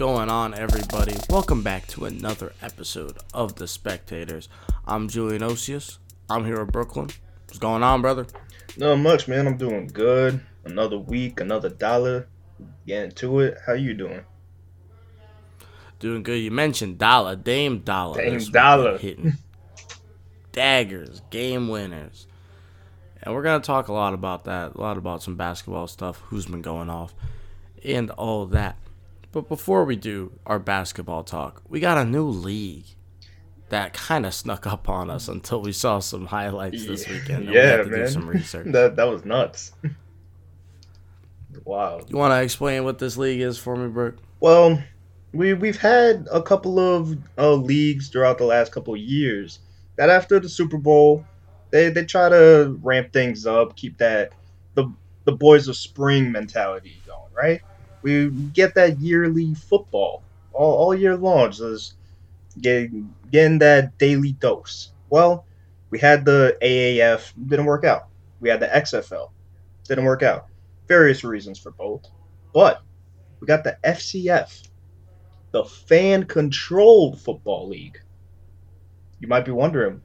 going on, everybody? Welcome back to another episode of The Spectators. I'm Julian Osius. I'm here in Brooklyn. What's going on, brother? Not much, man. I'm doing good. Another week, another dollar. Getting to it. How you doing? Doing good. You mentioned Dollar, Dame Dollar. Dame Dollar. Hitting daggers, game winners. And we're going to talk a lot about that, a lot about some basketball stuff, who's been going off, and all that. But before we do our basketball talk, we got a new league that kind of snuck up on us until we saw some highlights this weekend. and we Yeah, to man. do some research. That that was nuts. wow. You want to explain what this league is for me, Brooke? Well, we we've had a couple of uh, leagues throughout the last couple of years that after the Super Bowl, they they try to ramp things up, keep that the the boys of spring mentality going, right? We get that yearly football all, all year long, just get, getting that daily dose. Well, we had the AAF, didn't work out. We had the XFL, didn't work out. Various reasons for both, but we got the FCF, the fan controlled football league. You might be wondering,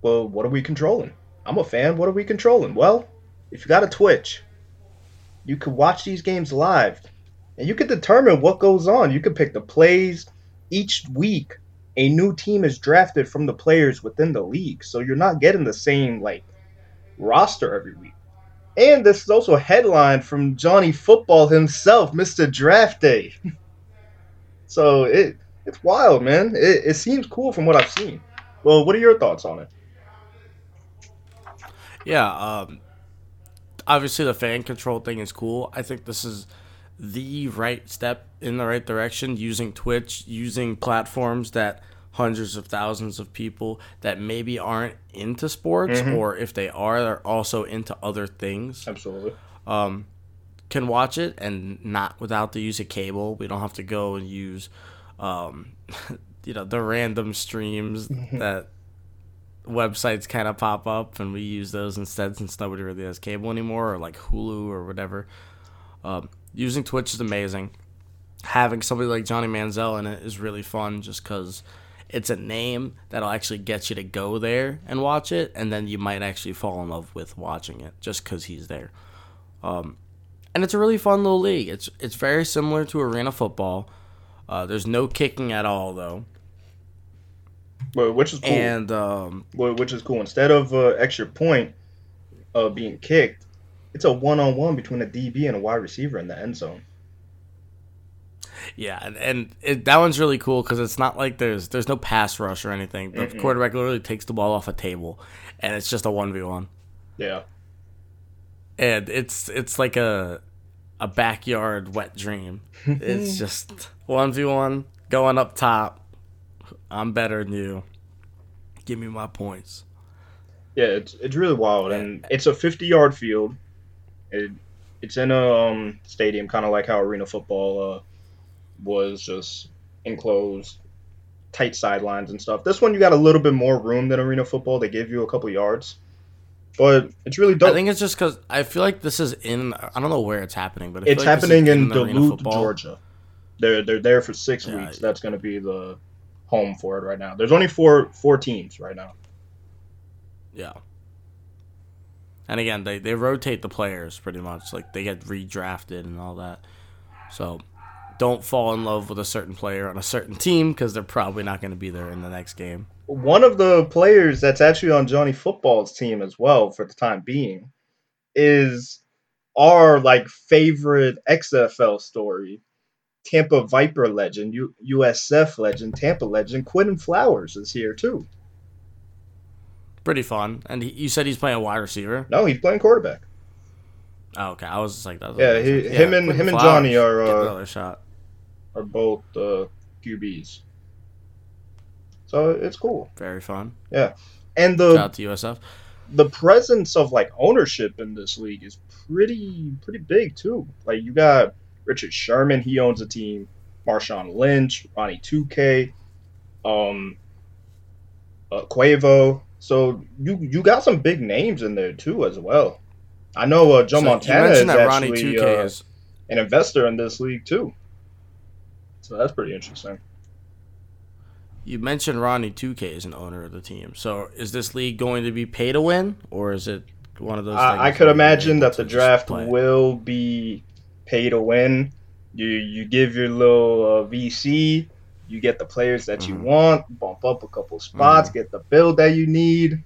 well, what are we controlling? I'm a fan. What are we controlling? Well, if you got a Twitch, you could watch these games live and you could determine what goes on. You could pick the plays. Each week, a new team is drafted from the players within the league. So you're not getting the same, like, roster every week. And this is also a headline from Johnny Football himself, Mr. Draft Day. so it it's wild, man. It, it seems cool from what I've seen. Well, what are your thoughts on it? Yeah, um, obviously the fan control thing is cool. I think this is the right step in the right direction using Twitch, using platforms that hundreds of thousands of people that maybe aren't into sports Mhm. or if they are they're also into other things Absolutely. um, can watch it and not without the use of cable. We don't have to go and use, um, you know, the random streams that websites kind of pop up, and we use those instead since nobody really has cable anymore, or like Hulu or whatever. Um, using Twitch is amazing. Having somebody like Johnny Manziel in it is really fun, just because it's a name that'll actually get you to go there and watch it, and then you might actually fall in love with watching it just because he's there. Um, and it's a really fun little league. It's it's very similar to arena football. Uh, there's no kicking at all though, Well, which is cool. and um, Well, which is cool. Instead of uh, extra point uh, being kicked, it's a one on one between a DB and a wide receiver in the end zone. yeah, and, and it, that one's really cool because it's not like there's there's no pass rush or anything. The Mm-mm. quarterback literally takes the ball off a table, and it's just a one v one. Yeah. and it's it's like a a backyard wet dream. It's just one v one going up top. I'm better than you. Give me my points. Yeah, it's it's really wild, and it's a 50 yard field. It it's in a um, stadium, kind of like how arena football uh, was, just enclosed, tight sidelines and stuff. This one you got a little bit more room than arena football. They give you a couple yards, but it's really dope. I think it's just because I feel like this is in. I don't know where it's happening, but it's like happening in the Duluth. Georgia. They're they're there for six Yeah. weeks. That's going to be the home for it right now. There's only four four teams right now. Yeah. And again, they, they rotate the players pretty much. Like they get redrafted and all that. So don't fall in love with a certain player on a certain team because they're probably not going to be there in the next game. One of the players that's actually on Johnny Football's team as well for the time being is our like favorite XFL story. Tampa Viper legend, U- USF legend, Tampa legend, Quinton Flowers is here too. Pretty fun. And he, you said he's playing wide receiver. No, he's playing quarterback. Oh, okay. I was just like that. was Yeah, like- he- him and- him and Johnny are, uh, another shot. Are both uh, QBs. So it's cool. Very fun. Yeah, and the Shout out to USF. the presence of like ownership in this league is pretty pretty big too. Like you got Richard Sherman, he owns a team. Marshawn Lynch, Ronnie 2K, um, uh, Quavo. So you you got some big names in there too as well. I know uh, Joe So Montana is that actually uh, is an investor in this league too. So that's pretty interesting. You mentioned Ronnie 2K is an owner of the team. So is this league going to be pay to win, or is it one of those? I, I could imagine that the draft will be pay to win. You you give your little uh, VC, you get the players that you Mhm. want, bump up a couple spots, Mm-hmm. get the build that you need.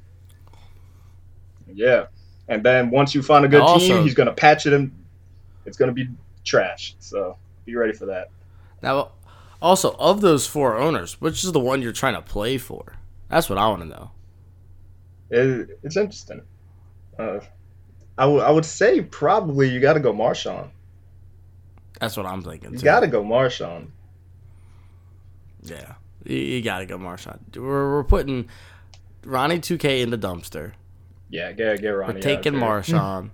Yeah, and then once you find a good Also- team, he's gonna patch it and it's gonna be trash. So be ready for that. Now, also of those four owners, which is the one you're trying to play for? That's what I want to know. It, it's interesting. Uh, I would I would say probably you got to go Marshawn. That's what I'm thinking. You got to go Marshawn. Yeah, you, you got to go Marshawn. We're, we're putting Ronnie 2K in the dumpster. Yeah, get get Ronnie. We're out taking. Marshawn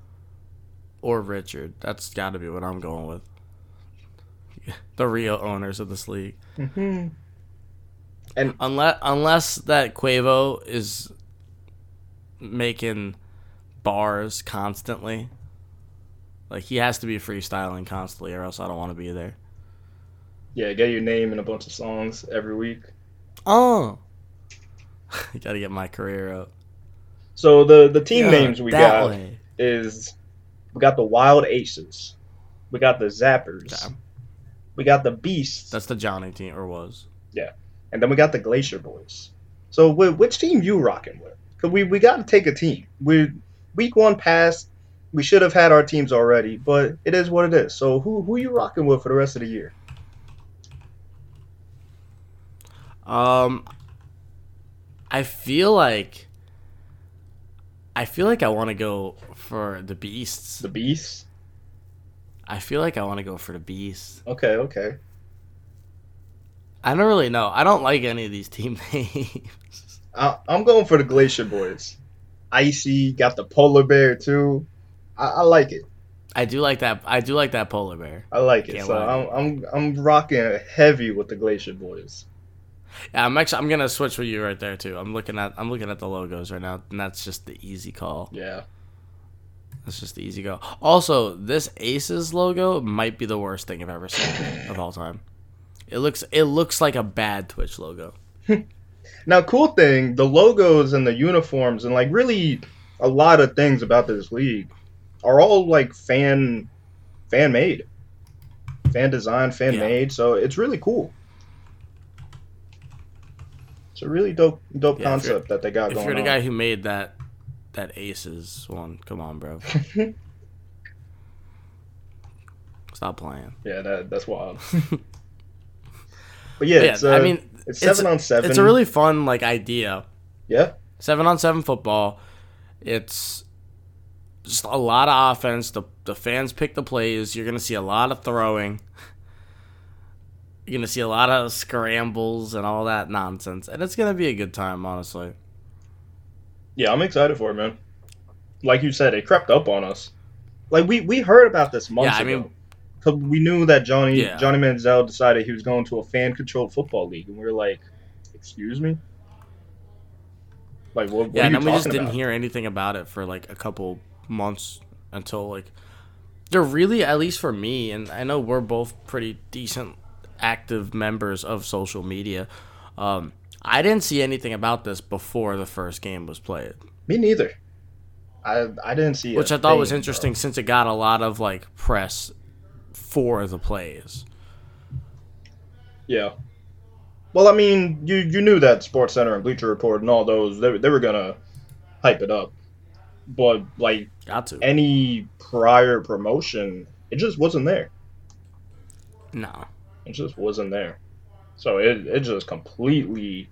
or Richard. That's got to be what I'm going with. The real owners of this league. Mhm. Unless unless that Quavo is making bars constantly. Like he has to be freestyling constantly or else I don't want to be there. Yeah, get your name in a bunch of songs every week. Oh. you got to get my career up. So the the team Yeah, names we got way. is we got the Wild Aces, we got the Zappers, Okay. we got the Beasts, That's the Johnny team or was. Yeah, and then we got the Glacier Boyz. So wh- which team you rocking with? Cause we we got to take a team. We week one passed. We should have had our teams already, but it is what it is. So who who you rocking with for the rest of the year? Um, I feel like I feel like I want to go for the beasts. The Beasts. I feel like I want to go for the beasts. Okay, okay. I don't really know. I don't like any of these team names. I, I'm going for the Glacier Boyz. Icy got the polar bear too. I, I like it. I do like that. I do like that polar bear. I like it. Can't so. I'm I'm I'm rocking heavy with the Glacier Boyz. Yeah, I'm actually I'm gonna switch with you right there too. I'm looking at I'm looking at the logos right now, and that's just the easy call. Yeah. That's just the easy go. Also, this Aces logo might be the worst thing I've ever seen of all time. It looks it looks like a bad Twitch logo. Now, cool thing, the logos and the uniforms and like really a lot of things about this league are all like fan fan made, fan designed, fan Yeah. made. So it's really cool. It's a really dope dope Yeah, concept that they got If going you're the on. guy who made that that Aces one, come on, bro. Stop playing. yeah, that that's wild. but yeah, But yeah, it's, uh, I mean, it's it's- seven on seven. it's a really fun like idea. yeah. Seven on seven football. It's just a lot of offense. The the fans pick the plays. You're gonna see a lot of throwing. You're gonna see a lot of scrambles and all that nonsense, and it's gonna be a good time, honestly. Yeah, I'm excited for it, man. Like you said, it crept up on us. Like we we heard about this months Yeah, I ago. mean- we knew that Johnny Yeah. Johnny Manziel decided he was going to a fan controlled football league, and we were like, "Excuse me." Like what? yeah, and then we just talking didn't hear anything about it for like a couple months until like they're really at least for me, and I know we're both pretty decent active members of social media. Um, I didn't see anything about this before the first game was played. Me neither. I I didn't see. It Which I thought was interesting since it got a lot of like press for the plays. Yeah. Well, I mean, you you knew that Sports Center and Bleacher Report and all those they, they were gonna hype it up, but like Got to. any prior promotion, it just wasn't there. no. It just wasn't there. So it it just completely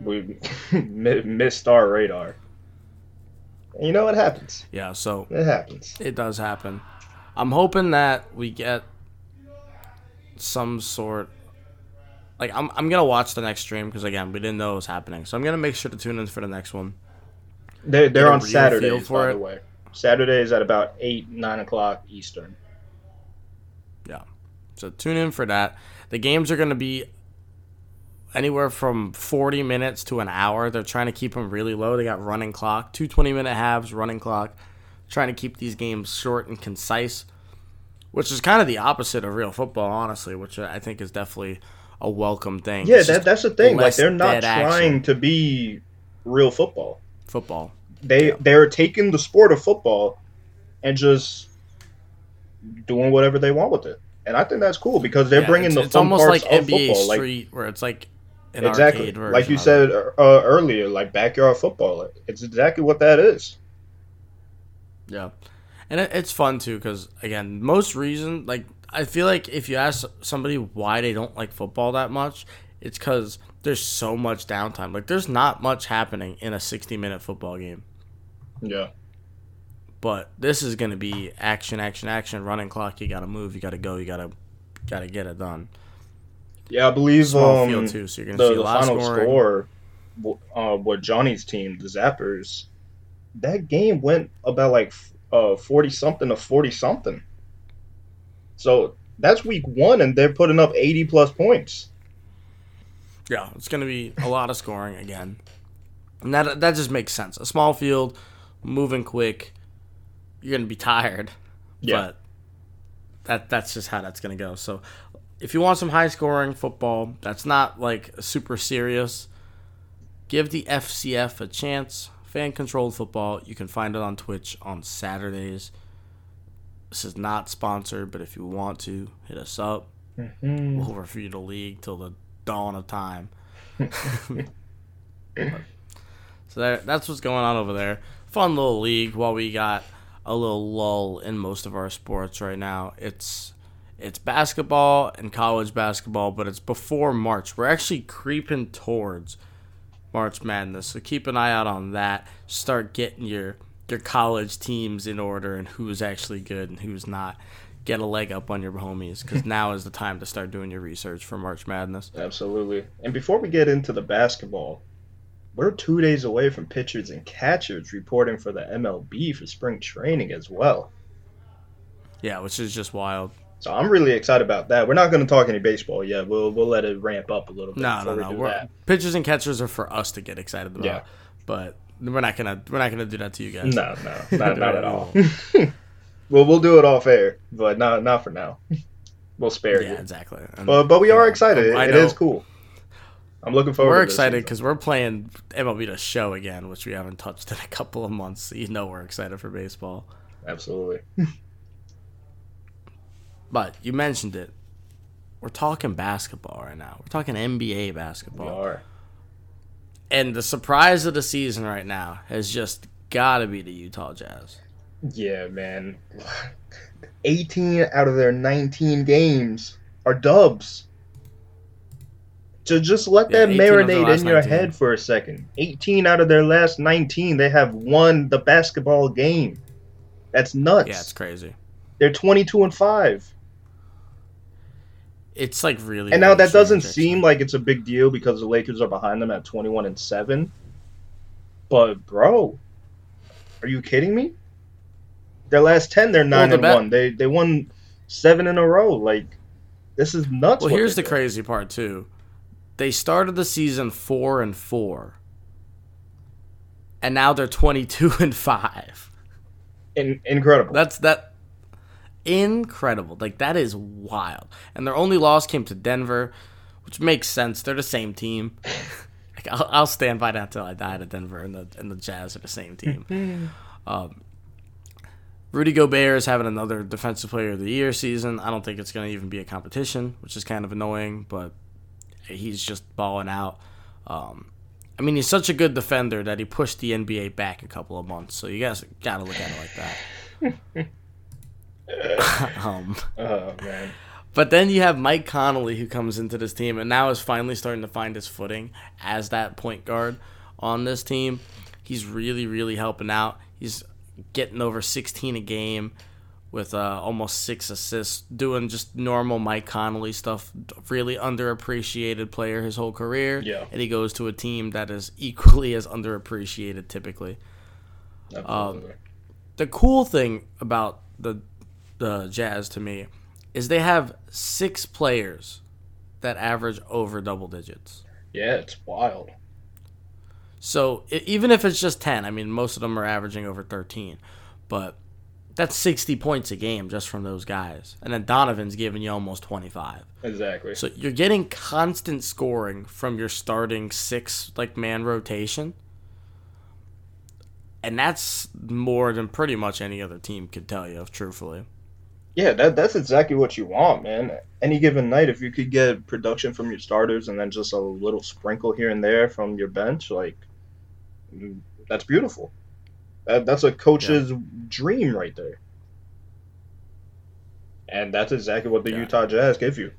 we missed our radar. And you know what happens. Yeah, so It happens. it does happen. I'm hoping that we get some sort like I'm I'm going to watch the next stream because again, we didn't know it was happening. So I'm going to make sure to tune in for the next one. They they're on real feel Saturdays, for by it. the way. Saturdays at about eight nine o'clock Eastern. So tune in for that. The games are going to be anywhere from 40 minutes to an hour. They're trying to keep them really low. They got running clock, two 20 minute halves, running clock. Trying to keep these games short and concise. which is kind of the opposite of real football, honestly. Which I think is definitely a welcome thing. Yeah, that, that's the thing. Like they're not dead action. trying to be real football. football. They Yeah. they're taking the sport of football and just doing whatever they want with it. And I think that's cool because they're Yeah, bringing it's, the it's fun almost parts like of NBA football. Like Street, where it's like an exactly, like you said uh, earlier, like backyard football. It's exactly what that is. Yeah, and it, it's fun too because again, most reason like I feel like if you ask somebody why they don't like football that much, it's because there's so much downtime. Like there's not much happening in a 60 minute football game. Yeah. But this is gonna be action, action, action, running clock. You gotta move. You gotta go. You gotta, gotta get it done. Yeah, I believe Small um, field too, so you're gonna the, see a the lot of final scoring. score, uh, with Johnny's team, the Zappers, that game went about like uh forty something to forty something. So that's week one, and they're putting up eighty plus points. Yeah, it's going to be a lot of scoring again. And that that just makes sense. A small field, moving quick, you're going to be tired. Yeah. But that that's just how that's going to go. So if you want some high scoring football that's not like super serious, give the FCF a chance. Fan controlled football. You can find it on Twitch on Saturdays. This is not sponsored, but if you want to, hit us up. Mhm. We'll review the league till the dawn of time. so that, that's what's going on over there. Fun little league while we got a little lull in most of our sports right now. It's it's basketball and college basketball, but it's before March. We're actually creeping towards March Madness, so keep an eye out on that. Start getting your your college teams in order and who's actually good and who's not. Get a leg up on your homies because now is the time to start doing your research for March Madness. Absolutely. And before we get into the basketball, we're two days away from pitchers and catchers reporting for the MLB for spring training as well. Yeah, which is just wild. So I'm really excited about that. We're not going to talk any baseball yet. We'll we'll let it ramp up a little bit No, before no, we no. We're, pitchers and catchers are for us to get excited about. Yeah. But we're not gonna we're not gonna do that to you guys. No, no, not, not at all. well, we'll do it off air, but not not for now. We'll spare you. Yeah, you. exactly. And But but we are excited. It is cool. I'm looking forward. To it. We're to excited because we're playing MLB The Show again, which we haven't touched in a couple of months. So you know we're excited for baseball. absolutely. But you mentioned it. We're talking basketball right now. We're talking NBA We basketball. are. And the surprise of the season right now has just got to be the Utah Jazz. Yeah, man. 18 out of their 19 games are dubs. So just let Yeah, that 18 of their marinate in your 19. head for a second. 18 out of their last 19, they have won the basketball game. That's nuts. Yeah, it's crazy. They're 22 and 5. It's like really. And now really that doesn't seem like it's a big deal because the Lakers are behind them at 21 and 7. But bro, are you kidding me? Their last 10 they're 9 Well, the and bet- 1. They they won 7 in a row. Like this is nuts. Well, here's the doing. crazy part too. They started the season four and four, and now they're twenty-two and five. In- incredible. That's that incredible. Like that is wild. And their only loss came to Denver, which makes sense. They're the same team. like, I'll, I'll stand by that till I die to Denver, and the and the Jazz are the same team. um, Rudy Gobert is having another Defensive Player of the Year season. I don't think it's going to even be a competition, which is kind of annoying, but he's just balling out. Um, I mean, he's such a good defender that he pushed the NBA back a couple of months. So you guys got to look at it like that. um, oh man. but then you have Mike Conley who comes into this team and now is finally starting to find his footing as that point guard on this team. He's really, really helping out. He's getting over 16 a game with uh, almost six assists, doing just normal Mike Conley stuff. Really underappreciated player his whole career. Yeah. And he goes to a team that is equally as underappreciated typically Absolutely. the cool thing about the the Jazz to me is they have six players that average over double digits. yeah, it's wild. So even if it's just ten, I mean most of them are averaging over thirteen, but That's 60 points a game just from those guys. And then Donovan's giving you almost 25. Exactly. So you're getting constant scoring from your starting six like man rotation. And that's more than pretty much any other team could tell you, truthfully. Yeah, that that's exactly what you want, man. Any given night, if you could get production from your starters and then just a little sprinkle here and there from your bench, like mm, that's beautiful. That, that's a coach's yeah. dream right there. And that's exactly what the yeah. Utah Jazz give you.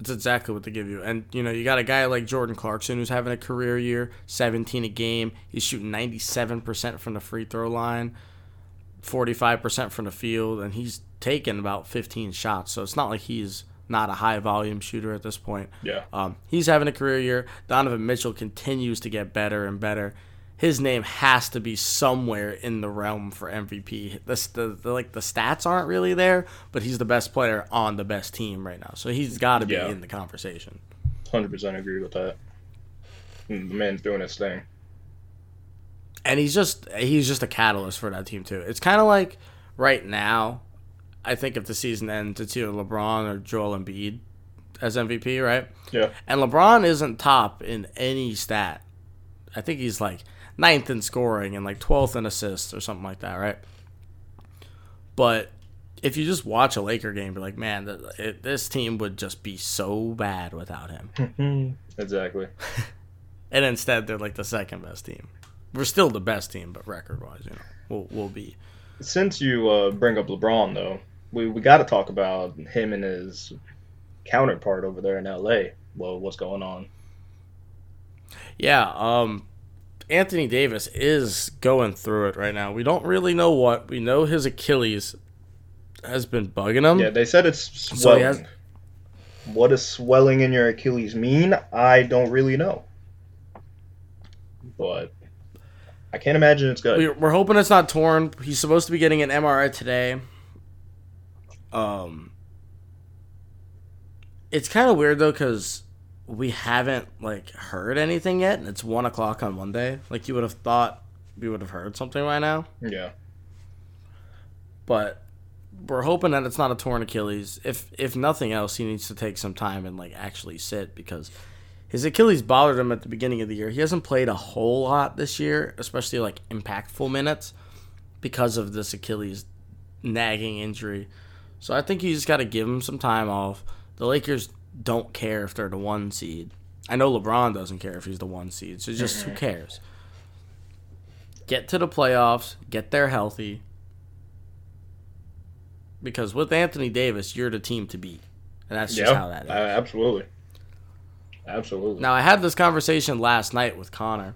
It's exactly what they give you. And, you know, you got a guy like Jordan Clarkson who's having a career year, 17 a game. He's shooting 97% from the free throw line, 45% from the field, and he's taken about 15 shots. So it's not like he's not a high volume shooter at this point. Yeah. Um, he's having a career year. Donovan Mitchell continues to get better and better his name has to be somewhere in the realm for MVP. The, the, the, like the stats aren't really there, but he's the best player on the best team right now, so he's got to be yeah. in the conversation. Hundred percent agree with that. Mm, the man's doing his thing, and he's just he's just a catalyst for that team too. It's kind of like right now. I think if the season ends, it's either LeBron or Joel Embiid as MVP, right? Yeah. And LeBron isn't top in any stat. I think he's like ninth in scoring and like 12th in assists or something like that, right? But if you just watch a Laker game, be like, man, it, this team would just be so bad without him. exactly. and instead, they're like the second best team. We're still the best team, but record wise, you know, we'll, we'll be. Since you uh, bring up LeBron, though, we, we got to talk about him and his counterpart over there in LA. Well, what's going on? Yeah, um, Anthony Davis is going through it right now. We don't really know what. We know his Achilles has been bugging him. Yeah, they said it's swelling. So has... What does swelling in your Achilles mean? I don't really know. But I can't imagine it's good. We're hoping it's not torn. He's supposed to be getting an MRI today. Um, it's kind of weird though because we haven't like heard anything yet, and it's one o'clock on Monday. Like you would have thought we would have heard something right now. Yeah. But we're hoping that it's not a torn Achilles. If if nothing else, he needs to take some time and like actually sit because his Achilles bothered him at the beginning of the year. He hasn't played a whole lot this year, especially like impactful minutes because of this Achilles nagging injury. So I think you just got to give him some time off. The Lakers don't care if they're the one seed. I know LeBron doesn't care if he's the one seed. So just who mm-hmm. cares? Get to the playoffs, get there healthy. Because with Anthony Davis, you're the team to beat. And that's just how that is. absolutely. Absolutely. Now, I had this conversation last night with Connor.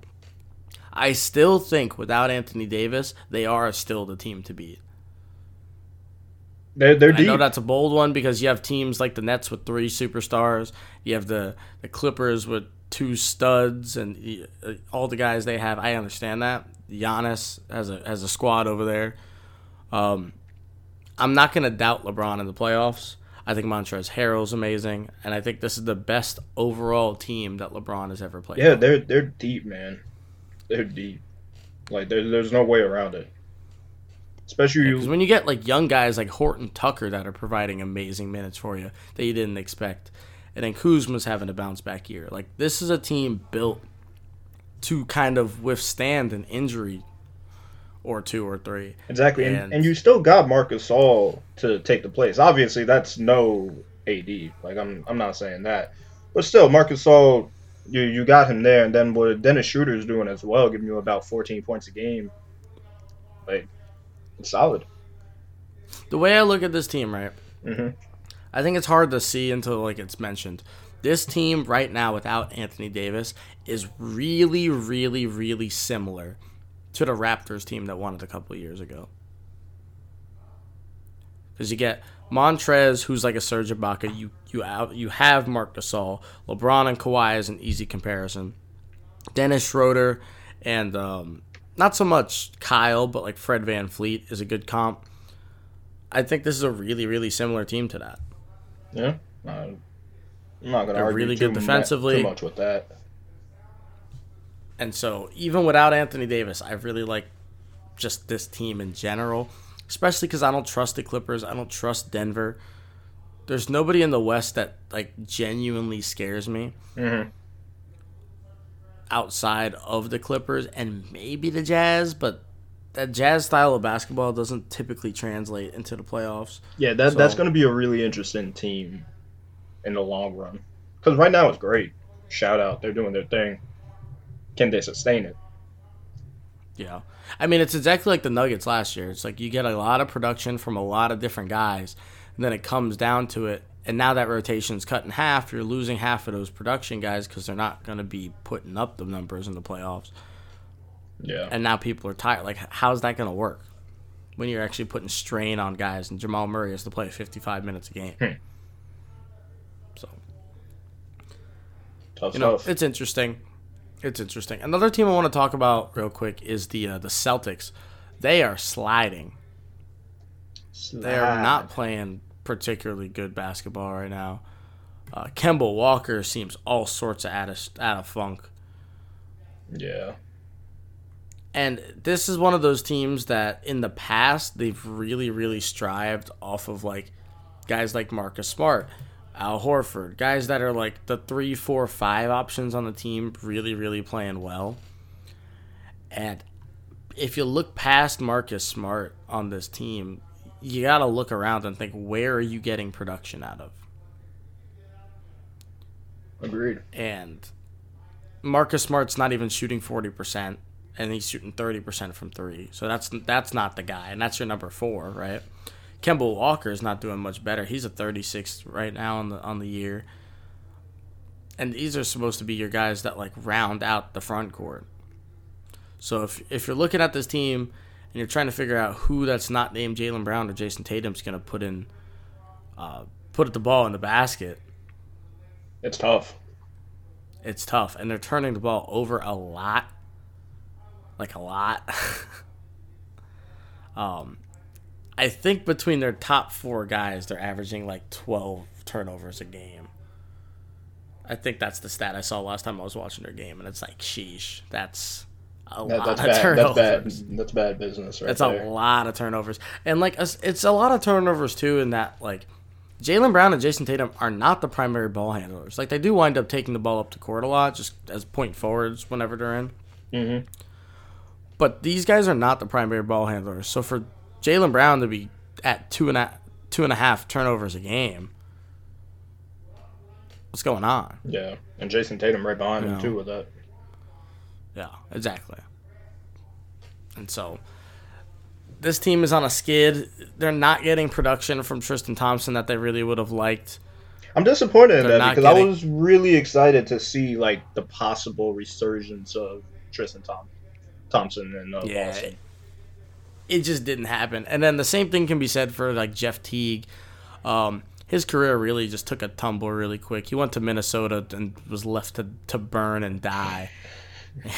I still think without Anthony Davis, they are still the team to beat. They're, they're I know that's a bold one because you have teams like the Nets with three superstars. You have the, the Clippers with two studs and uh, all the guys they have. I understand that. Giannis has a has a squad over there. Um, I'm not going to doubt LeBron in the playoffs. I think Montrezl Harrell's amazing, and I think this is the best overall team that LeBron has ever played. Yeah, they're they're deep, man. They're deep. Like there's there's no way around it. Especially because yeah, when you get like young guys like Horton Tucker that are providing amazing minutes for you that you didn't expect, and then Kuzma's having a bounce back year. Like this is a team built to kind of withstand an injury or two or three. Exactly, and, and, and you still got Marcus Gasol to take the place. Obviously, that's no AD. Like I'm I'm not saying that, but still, Marcus Gasol, you you got him there, and then what Dennis Schroeder's doing as well, giving you about 14 points a game. Like solid. The way I look at this team, right? Mm-hmm. I think it's hard to see until like it's mentioned. This team right now without Anthony Davis is really, really, really similar to the Raptors team that won it a couple years ago. Because you get Montrez, who's like a Serge Ibaka. You you have, you have Marc Gasol, LeBron and Kawhi is an easy comparison. Dennis Schroeder and um, not so much Kyle, but like Fred VanVleet is a good comp. I think this is a really, really similar team to that. Yeah. I'm not going to argue really good defensively. too much with that. And so, even without Anthony Davis, I really like just this team in general, especially because I don't trust the Clippers. I don't trust Denver. There's nobody in the West that like genuinely scares me hmm outside of the Clippers and maybe the Jazz, but that Jazz style of basketball doesn't typically translate into the playoffs. Yeah, that that's going to be a really interesting team in the long run. Because right now it's great. Shout out, they're doing their thing. Can they sustain it? Yeah. I mean, it's exactly like the Nuggets last year. It's like you get a lot of production from a lot of different guys, and then it comes down to it. And now that rotation's cut in half, you're losing half of those production guys because they're not going to be putting up the numbers in the playoffs. Yeah. And now people are tired. Like, how's that going to work when you're actually putting strain on guys and Jamal Murray has to play 55 minutes a game? Hmm. So, Tough you know, stuff. it's interesting. It's interesting. Another team I want to talk about real quick is the uh, the Celtics. They are sliding. They are not playing particularly good basketball right now. Uh, Kemba Walker seems all sorts of out of out of funk, Yeah. and this is one of those teams that in the past they've really really strived off of like guys like Marcus Smart, Al Horford, guys that are like the three, four, five options on the team, really really playing well. And if you look past Marcus Smart on this team, you got to look around and think where are you getting production out of? Agreed. and Marcus Smart's not even shooting forty percent, and he's shooting thirty percent from three. So that's that's not the guy, and that's your number four, right? Kemba Walker is not doing much better. He's a thirty six right now on the on the year, and these are supposed to be your guys that like round out the front court. So if if you're looking at this team and you're trying to figure out who that's not named Jaylen Brown or Jayson Tatum's going to put in, uh, put the ball in the basket, It's tough. it's tough and they're turning the ball over a lot. Like a lot. Um i think between their top four guys they're averaging like 12 turnovers a game. I think that's the stat i saw last time i was watching their game and it's like sheesh that's a That, lot that's of bad. That's bad. That's bad business, right it's there. a lot of turnovers, and like it's a lot of turnovers too. In that like Jaylen Brown and Jayson Tatum are not the primary ball handlers. Like they do wind up taking the ball up to court a lot, just as point forwards whenever they're in. Mhm. But these guys are not the primary ball handlers. So for Jaylen Brown to be at two and a two and a half turnovers a game, what's going on? Yeah, and Jayson Tatum right behind him Yeah. too with that. Yeah, exactly. And so this team is on a skid. They're not getting production from Tristan Thompson that they really would have liked. I'm disappointed in They're that not because I was really excited to see like the possible resurgence of Tristan Tom- Thompson and uh, Yeah. Boston. It just didn't happen. And then the same thing can be said for like Jeff Teague. Um, his career really just took a tumble really quick. He went to Minnesota and was left to, to burn and die.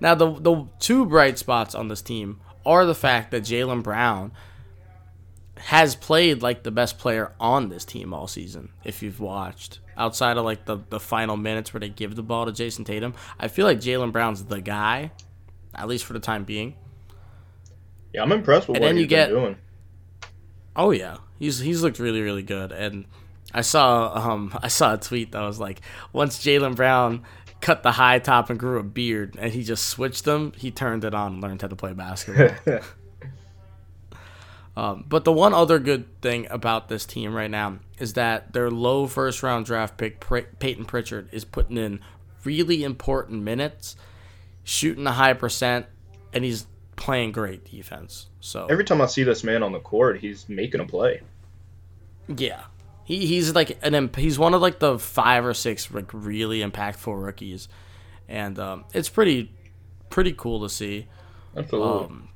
now the the two bright spots on this team are the fact that Jaylen Brown has played like the best player on this team all season. If you've watched outside of like the the final minutes where they give the ball to Jayson Tatum, I feel like Jaylen Brown's the guy, at least for the time being. Yeah, I'm impressed with And what he's you get- doing. Oh yeah, he's he's looked really really good, and I saw um I saw a tweet that was like once Jaylen Brown cut the high top and grew a beard, and he just switched them, he turned it on and learned how to play basketball. um, but the one other good thing about this team right now is that their low first round draft pick Payton Pritchard is putting in really important minutes, shooting a high percent, and he's playing great defense. So Every time I see this man on the court, he's making a play. Yeah, he he's like an imp- he's one of like the five or six like really impactful rookies, and um, it's pretty pretty cool to see, Absolutely. um,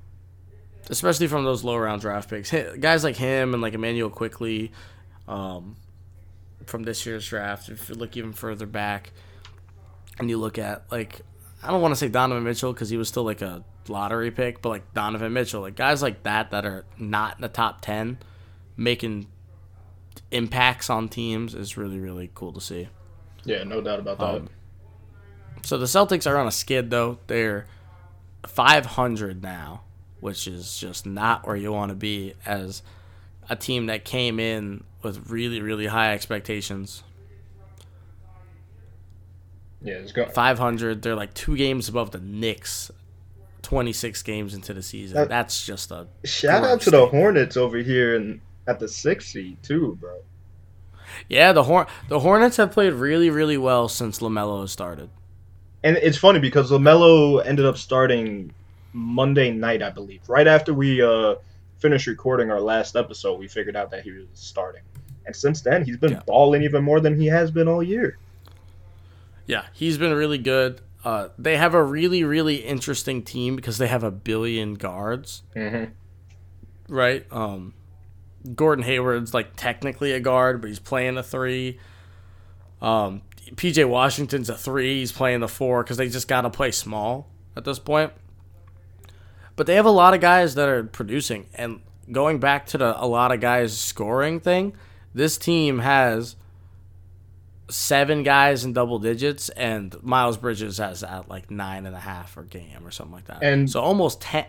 especially from those low round draft picks. Guys like him and like Immanuel Quickley, um, from this year's draft. If you look even further back, and you look at like I don't want to say Donovan Mitchell because he was still like a lottery pick, but like Donovan Mitchell, like guys like that that are not in the top ten, making impacts on teams is really really cool to see. yeah, no doubt about that. um, So the Celtics are on a skid though. They're 500 now, which is just not where you want to be as a team that came in with really, really high expectations. Yeah, it's got 500. They're like two games above the Knicks. 26 games into the season. That- That's just a Shout out to the. Hornets over here and at the sixth seed too, bro. yeah. The Horn the Hornets have played really, really well since Lamelo has started. And it's funny because Lamelo ended up starting Monday night, I believe. Right after we uh, finished recording our last episode, we figured out that he was starting. And since then, he's been Yeah. balling even more than he has been all year. Yeah, he's been really good. Uh, they have a really, really interesting team because they have a billion guards, Mm-hmm. right? Um, Gordon Hayward's like technically a guard, but he's playing a three. Um, PJ Washington's a three. He's playing the four because they just got to play small at this point. But they have a lot of guys that are producing. And going back to the a lot of guys scoring thing, this team has seven guys in double digits, and Miles Bridges has at like nine and a half or game or something like that. And- so almost ten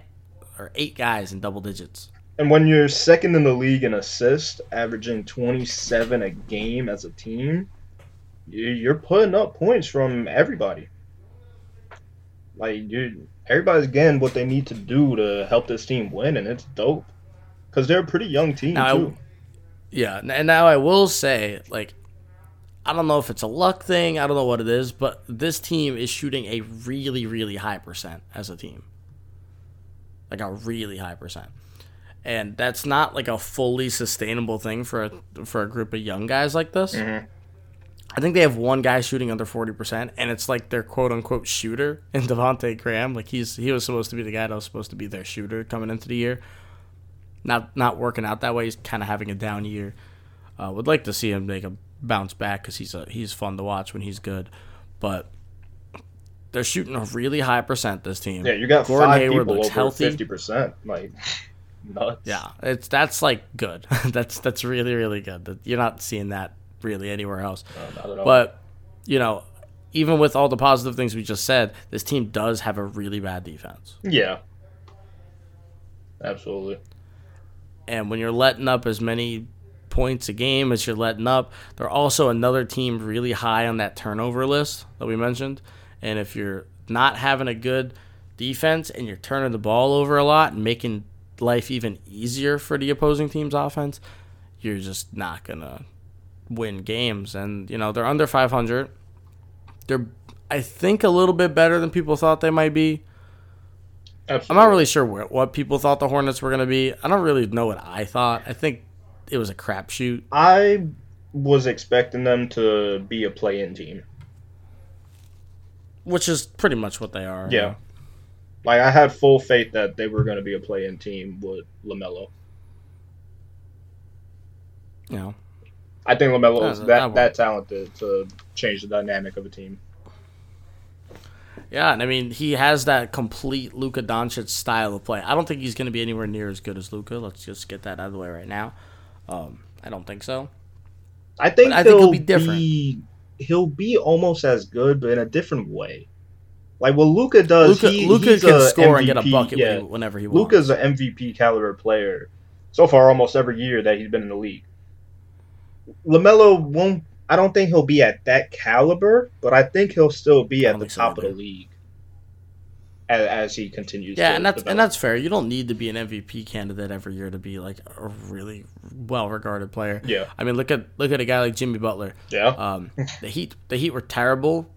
or eight guys in double digits. And when you're second in the league in assists, averaging 27 a game as a team, you- you're putting up points from everybody. Like dude, everybody's getting what they need to do to help this team win, and it's dope. Because they're a pretty young team Now, I- too. Yeah, and now I will say, like, I don't know if it's a luck thing. I don't know what it is, but this team is shooting a really, really high percent as a team. Like a really high percent, and that's not like a fully sustainable thing for a for a group of young guys like this. Mhm. I think they have one guy shooting under forty percent, and it's like their quote unquote shooter in Devonte Graham. Like he's he was supposed to be the guy that was supposed to be their shooter coming into the year. Not not working out that way. He's kind of having a down year. Uh, would like to see him make a bounce back because he's a, he's fun to watch when he's good, but they're shooting a really high percent. This team. Yeah, you got Gordon five Hayward people looks over healthy. fifty percent. Like nuts. Yeah, it's that's like good. that's that's really really good. That You're not seeing that really anywhere else. No, not at. But you know, even with all the positive things we just said, this team does have a really bad defense. yeah, absolutely. And when you're letting up as many points a game as you're letting up, they're also another team really high on that turnover list that we mentioned. And if you're not having a good defense and you're turning the ball over a lot and making life even easier for the opposing team's offense, you're just not gonna win games. And you know they're under 500. They're I think a little bit better than people thought they might be. I'm not really sure what, what people thought the Hornets were going to be. I don't really know what I thought. I think it was a crapshoot. I was expecting them to be a play-in team. which is pretty much what they are. Yeah. Like I had full faith that they were going to be a play-in team with Lamelo. Know, I think Lamelo is that that that talented to change the dynamic of a team. yeah, and I mean he has that complete Luka Doncic style of play. I don't think he's going to be anywhere near as good as Luka. Let's just get that out of the way right now. Um, I don't think so. I think, I think he'll he'll be different. be he'll be almost as good, but in a different way. Like what Luka does, Luka, he, he's can score and get a bucket Yeah, whenever he wants. Luka's an MVP caliber player so far, almost every year that he's been in the league. Lamelo won't. I don't think he'll be at that caliber, but I think he'll still be at the think so top of the league as, as he continues. Yeah, to and that's develop. and that's fair. You don't need to be an MVP candidate every year to be like a really well regarded player. yeah, I mean, look at look at a guy like Jimmy Butler. yeah, Um, the Heat the Heat were terrible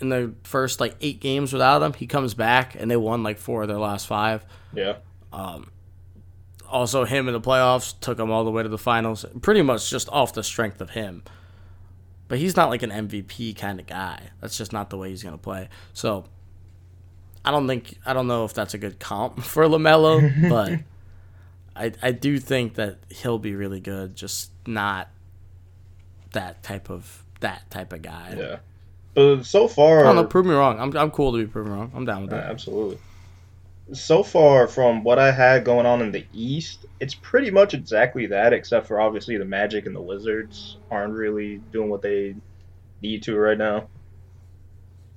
in the first like eight games without him. He comes back and they won like four of their last five. yeah. Um, also, him in the playoffs took them all the way to the finals, pretty much just off the strength of him. But he's not like an MVP kind of guy. That's just not the way he's gonna play. So, I don't think I don't know if that's a good comp for Lamelo, but I I do think that he'll be really good. Just not that type of that type of guy. Yeah. But so far, oh, I don't know. Prove me wrong. I'm I'm cool to be proven wrong. I'm down with that. absolutely. So far, from what I had going on in the East, it's pretty much exactly that, except for obviously the Magic and the Wizards aren't really doing what they need to right now.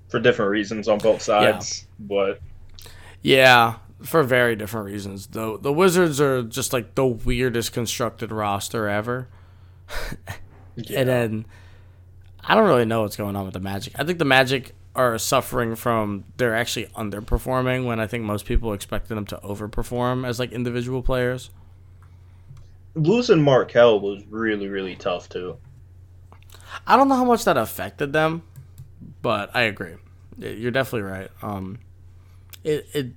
For different reasons on both sides. But Yeah, for very different reasons. The the Wizards are just like the weirdest constructed roster ever. Yeah. And then I don't really know what's going on with the Magic. I think the Magic are suffering from they're actually underperforming when I think most people expected them to overperform as like individual players. Losing Markelle was really, really tough too. I don't know how much that affected them, but I agree. You're definitely right. Um, it it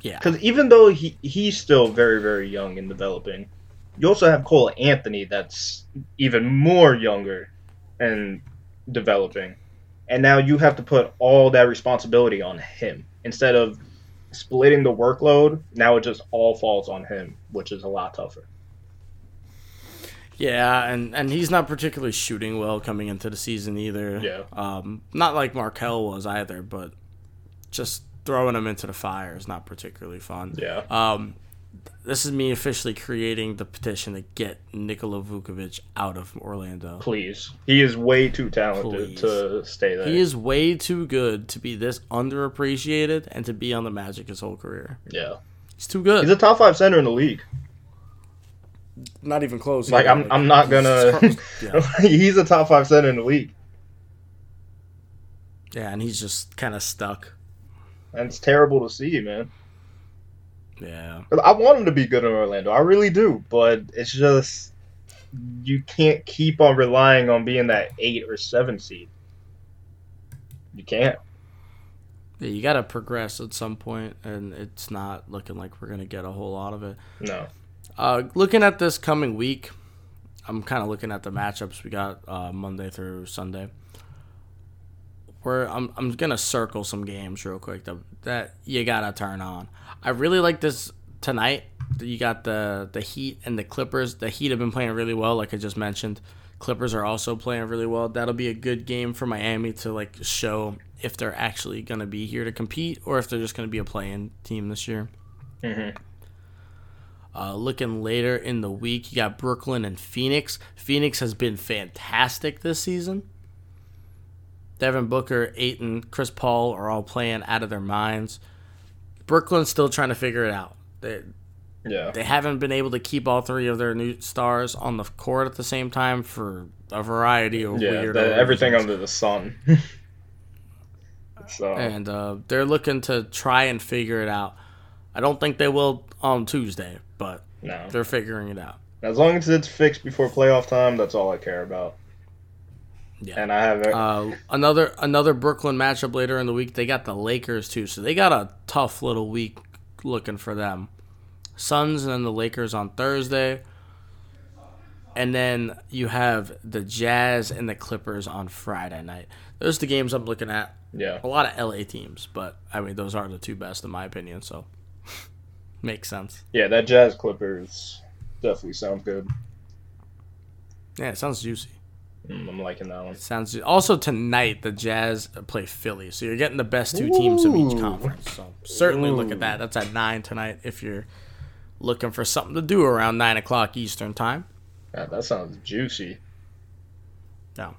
yeah. Because even though he he's still very, very young and developing, you also have Cole Anthony that's even more younger and developing. And now you have to put all that responsibility on him instead of splitting the workload. Now it just all falls on him, which is a lot tougher. Yeah, and, and he's not particularly shooting well coming into the season either. Yeah. Um, not like Markelle was either, but just throwing him into the fire is not particularly fun. Yeah. Um, this is me officially creating the petition to get Nikola Vucevic out of Orlando. Please. He is way too talented Please. to stay there. He is way too good to be this underappreciated and to be on the Magic his whole career. yeah. He's too good. He's a top five center in the league. not even close. Like. I'm, I'm not gonna. yeah. he's a top five center in the league. yeah, and he's just kind of stuck. And it's terrible to see, man. Yeah. I want him to be good in Orlando. I really do. But it's just. You can't keep on relying on being that eight or seven seed. You can't. Yeah, you got to progress at some point, and it's not looking like we're going to get a whole lot of it. No. Uh, looking at this coming week, I'm kind of looking at the matchups we got uh, Monday through Sunday. Where I'm, I'm gonna circle some games real quick that that you gotta turn on. I really like this tonight. You got the the Heat and the Clippers. The Heat have been playing really well, like I just mentioned. Clippers are also playing really well. That'll be a good game for Miami to like show if they're actually gonna be here to compete or if they're just gonna be a playing team this year. hmm Uh, looking later in the week, you got Brooklyn and Phoenix. Phoenix has been fantastic this season. Devin Booker, Ayton, Chris Paul are all playing out of their minds. Brooklyn's still trying to figure it out. They Yeah. they haven't been able to keep all three of their new stars on the court at the same time for a variety of Yeah. weird the- everything under the sun. so. and uh, they're looking to try and figure it out. I don't think they will on Tuesday, but No. they're figuring it out. As long as it's fixed before playoff time, that's all I care about. Yeah. And I have it. Uh, another another Brooklyn matchup later in the week. They got the Lakers too, so they got a tough little week looking for them. Suns and then the Lakers on Thursday, and then you have the Jazz and the Clippers on Friday night. Those are the games I'm looking at. yeah. A lot of LA teams, but I mean those are the two best in my opinion. So makes sense. Yeah, that Jazz Clippers definitely sounds good. Yeah, it sounds juicy. Mm, I'm liking that one. Sounds also tonight the Jazz play Philly, so you're getting the best two teams of each conference. So certainly look at that. That's at nine tonight if you're looking for something to do around nine o'clock Eastern time. Yeah, that sounds juicy. No.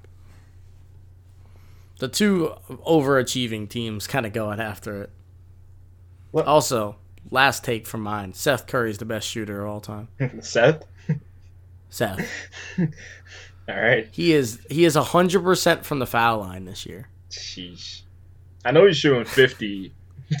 The two overachieving teams kind of going after it. What? Also, last take from mine: Seth Curry's the best shooter of all time. Seth? Seth, All right. he is he is hundred percent from the foul line this year. Sheesh. I know he's shooting 50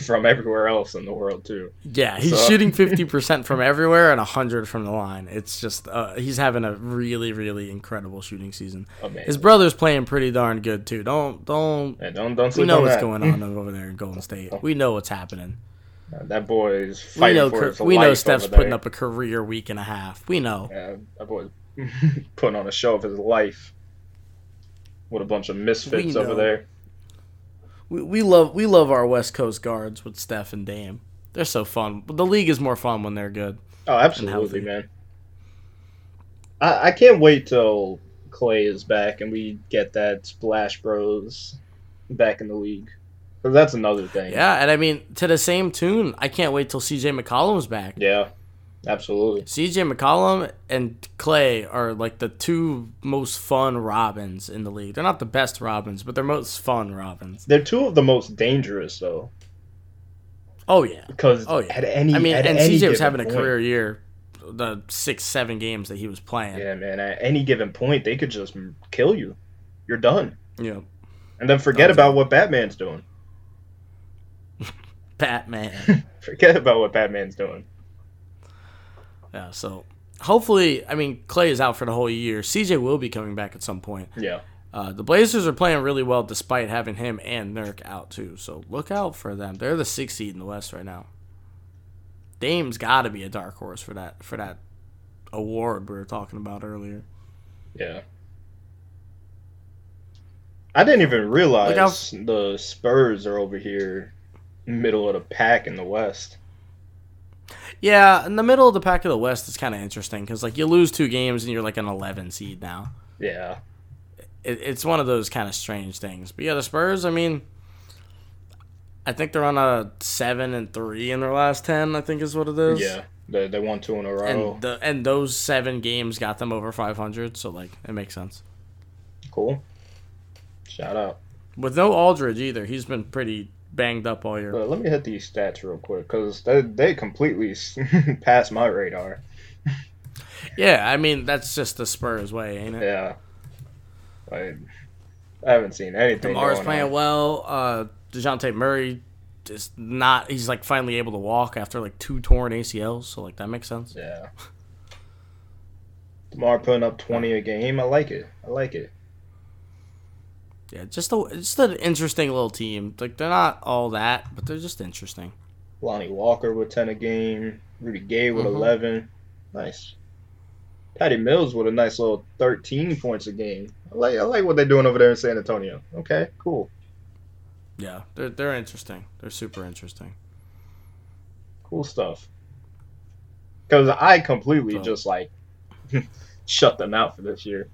from everywhere else in the world, too. Yeah, he's So- shooting fifty percent from everywhere and hundred from the line. It's just uh, he's having a really, really incredible shooting season. Amazing. His brother's playing pretty darn good too. Don't don't. Yeah, don't, don't We know what's that. going on over there in Golden State. We know what's happening. That boy is We fighting know for his we know Steph's putting up a career week and a half. We know. Yeah, that boy's putting on a show of his life with a bunch of misfits over there. We, we love we love our West Coast guards with Steph and Dame. They're so fun. The league is more fun when they're good. Oh, absolutely, man. I, I can't wait till Clay is back and we get that Splash Bros back in the league. that's another thing. Yeah, and I mean to the same tune. I can't wait till CJ McCollum's back. Yeah, absolutely. CJ McCollum and Clay are like the two most fun Robins in the league. They're not the best Robins, but they're most fun Robins. They're two of the most dangerous, though. Oh yeah. Because Oh yeah. at any, I mean, and CJ was having a point- career year. The six, seven games that he was playing. Yeah, man. At any given point, they could just kill you. You're done, Yeah. and then forget That's about what Batman's doing. Batman. Forget about what Batman's doing. Yeah. So hopefully, I mean, Clay is out for the whole year. CJ will be coming back at some point. Yeah, Uh, the Blazers are playing really well despite having him and Nurk out too. So look out for them. They're the sixth seed in the West right now. Dame's got to be a dark horse for that for that award we were talking about earlier. yeah. I didn't even realize how- the Spurs are over here, middle of the pack in the West. Yeah, in the middle of the pack of the West is kind of interesting because like you lose two games and you're like an 11 seed now. Yeah, It, it's one of those kind of strange things. But yeah, the Spurs. I mean, I think they're on a seven and three in their last ten. I think is what it is. yeah. They they won two in a row. And the and those seven games got them over 500. So like it makes sense. cool. Shout out. With no Aldridge either, he's been pretty banged up all year. But let me hit these stats real quick because they they completely passed my radar. Yeah, I mean that's just the Spurs way, ain't it? Yeah. Like, I haven't seen anything. DeMar's playing on. well. Uh, Dejounte Murray just not. He's like finally able to walk after like two torn ACLs. So like that makes sense. Yeah. Demar putting up twenty a game. I like it. I like it. Yeah, just a just an interesting little team. Like they're not all that, but they're just interesting. Lonnie Walker with ten a game. Rudy Gay with Mhm. eleven. Nice. Patty Mills with a nice little thirteen points a game. I like I like what they're doing over there in San Antonio. Okay, cool. Yeah, they're they're interesting. They're super interesting. Cool stuff. Because I completely So- just like shut them out for this year.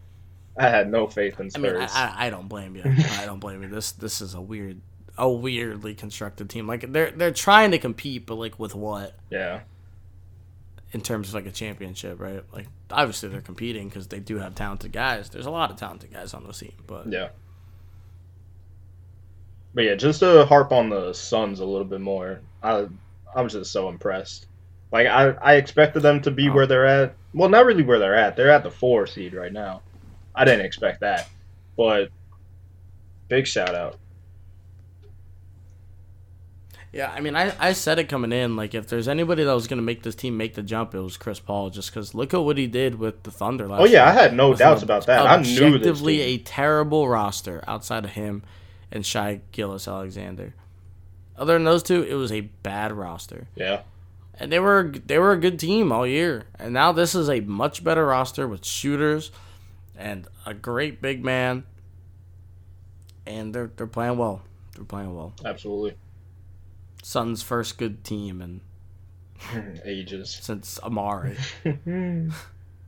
I had no faith in I Spurs. mean, I, I, I don't blame you. I don't blame you. This this is a weird, a weirdly constructed team. Like they're they're trying to compete, but like with what yeah, in terms of like a championship, right? Like obviously they're competing because they do have talented guys. There's a lot of talented guys on the team, but yeah. But yeah, just to harp on the Suns a little bit more, I I'm just so impressed. Like I, I expected them to be Oh. where they're at. Well, not really where they're at. They're at the four seed right now. I didn't expect that, but big shout out. Yeah, I mean, I, I said it coming in. Like, if there's anybody that was going to make this team make the jump, it was Chris Paul. Just because look at what he did with the Thunder last Oh yeah, I had no doubts about that. I knew. Objectively, a terrible roster outside of him and Shy Gillis Alexander. Other than those two, it was a bad roster, Yeah, and they were they were a good team all year. And now this is a much better roster with shooters and a great big man, and they're they're playing well. They're playing well. absolutely. Suns' first good team in Ages. since Amar'e, uh,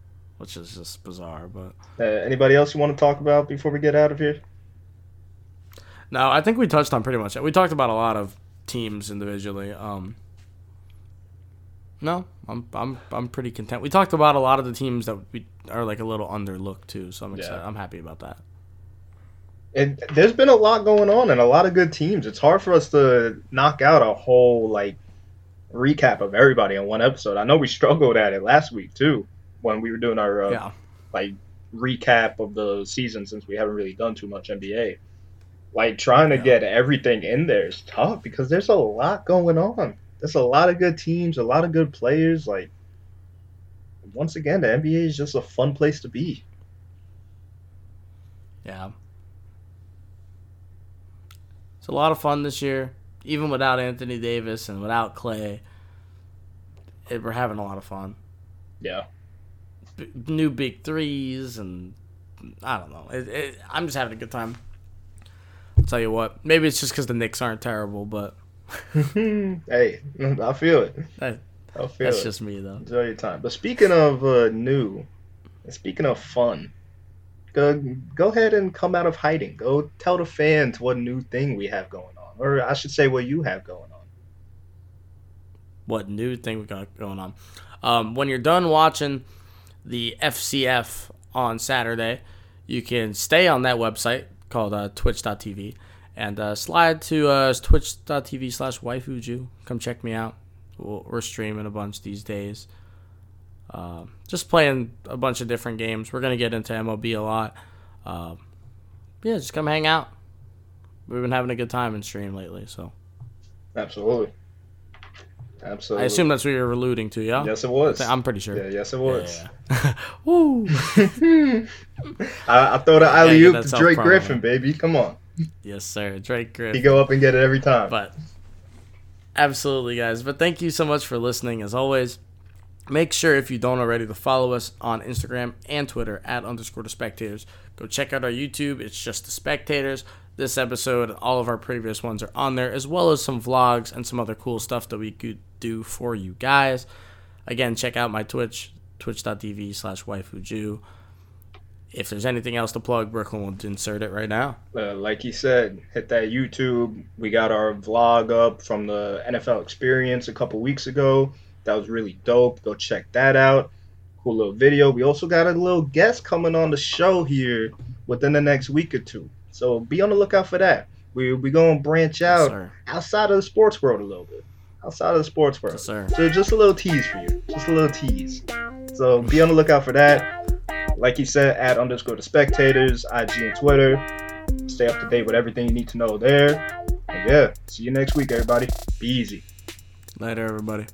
which is just bizarre. But anybody else you want to talk about before we get out of here? no, I think we touched on pretty much. We talked about a lot of teams individually. Um, no, I'm I'm I'm pretty content. We talked about a lot of the teams that we are like a little underlooked too, so I'm excited. Yeah. I'm happy about that. And there's been a lot going on and a lot of good teams. It's hard for us to knock out a whole like recap of everybody in one episode. I know we struggled at it last week too when we were doing our uh, yeah, like recap of the season since we haven't really done too much NBA. Like trying to Yeah. get everything in there is tough because there's a lot going on. There's a lot of good teams, a lot of good players. Like once again, the NBA is just a fun place to be. yeah. It's a lot of fun this year, even without Anthony Davis and without Clay. It, we're having a lot of fun. Yeah. b- new big threes and I don't know. It, it, I'm just having a good time. I'll tell you what. Maybe it's just because the Knicks aren't terrible, but hey, I feel it. that, I feel that's it. just me though. Enjoy your time. But speaking of uh, new, speaking of fun, go go ahead and come out of hiding. Go tell the fans what new thing we have going on, or I should say, what you have going on. What new thing we got going on? Um, when you're done watching the FCF on Saturday, you can stay on that website called uh, Twitch.tv, And uh, slide to uh, twitch.tv slash waifuju. Come check me out. We're streaming a bunch these days. Uh, just playing a bunch of different games. We're going to get into MLB a lot. Uh, yeah, just come hang out. We've been having a good time in stream lately, so. Absolutely. Absolutely. I assume that's what you're alluding to, yeah? Yes, it was. I'm pretty sure. Yeah, yes, it was. Yeah. Woo! I, I throw the alley oop to Drake Griffin, baby. Come on. Yes, sir. Drake He Griffin. go up and get it every time. But absolutely, guys. But thank you so much for listening, as always. Make sure, if you don't already, to follow us on Instagram and Twitter at underscore the spectators. Go check out our YouTube. It's just the spectators. This episode, and all of our previous ones are on there, as well as some vlogs and some other cool stuff that we could do for you guys. Again, check out my Twitch, twitch.tv slash waifuju. If there's anything else to plug, Brooklyn will insert it right now. uh, like he said, hit that YouTube. We got our vlog up from the NFL experience a couple weeks ago. That was really dope. Go check that out. Cool little video. We also got a little guest coming on the show here within the next week or two. So be on the lookout for that. We we gonna branch out sir. outside of the sports world a little bit. Outside of the sports world. Yes. So just a little tease for you. Just a little tease. So be on the lookout for that. Like you said, at underscore the spectators, IG and Twitter. Stay up to date with everything you need to know there. And yeah, see you next week, everybody. Be easy. Later, everybody.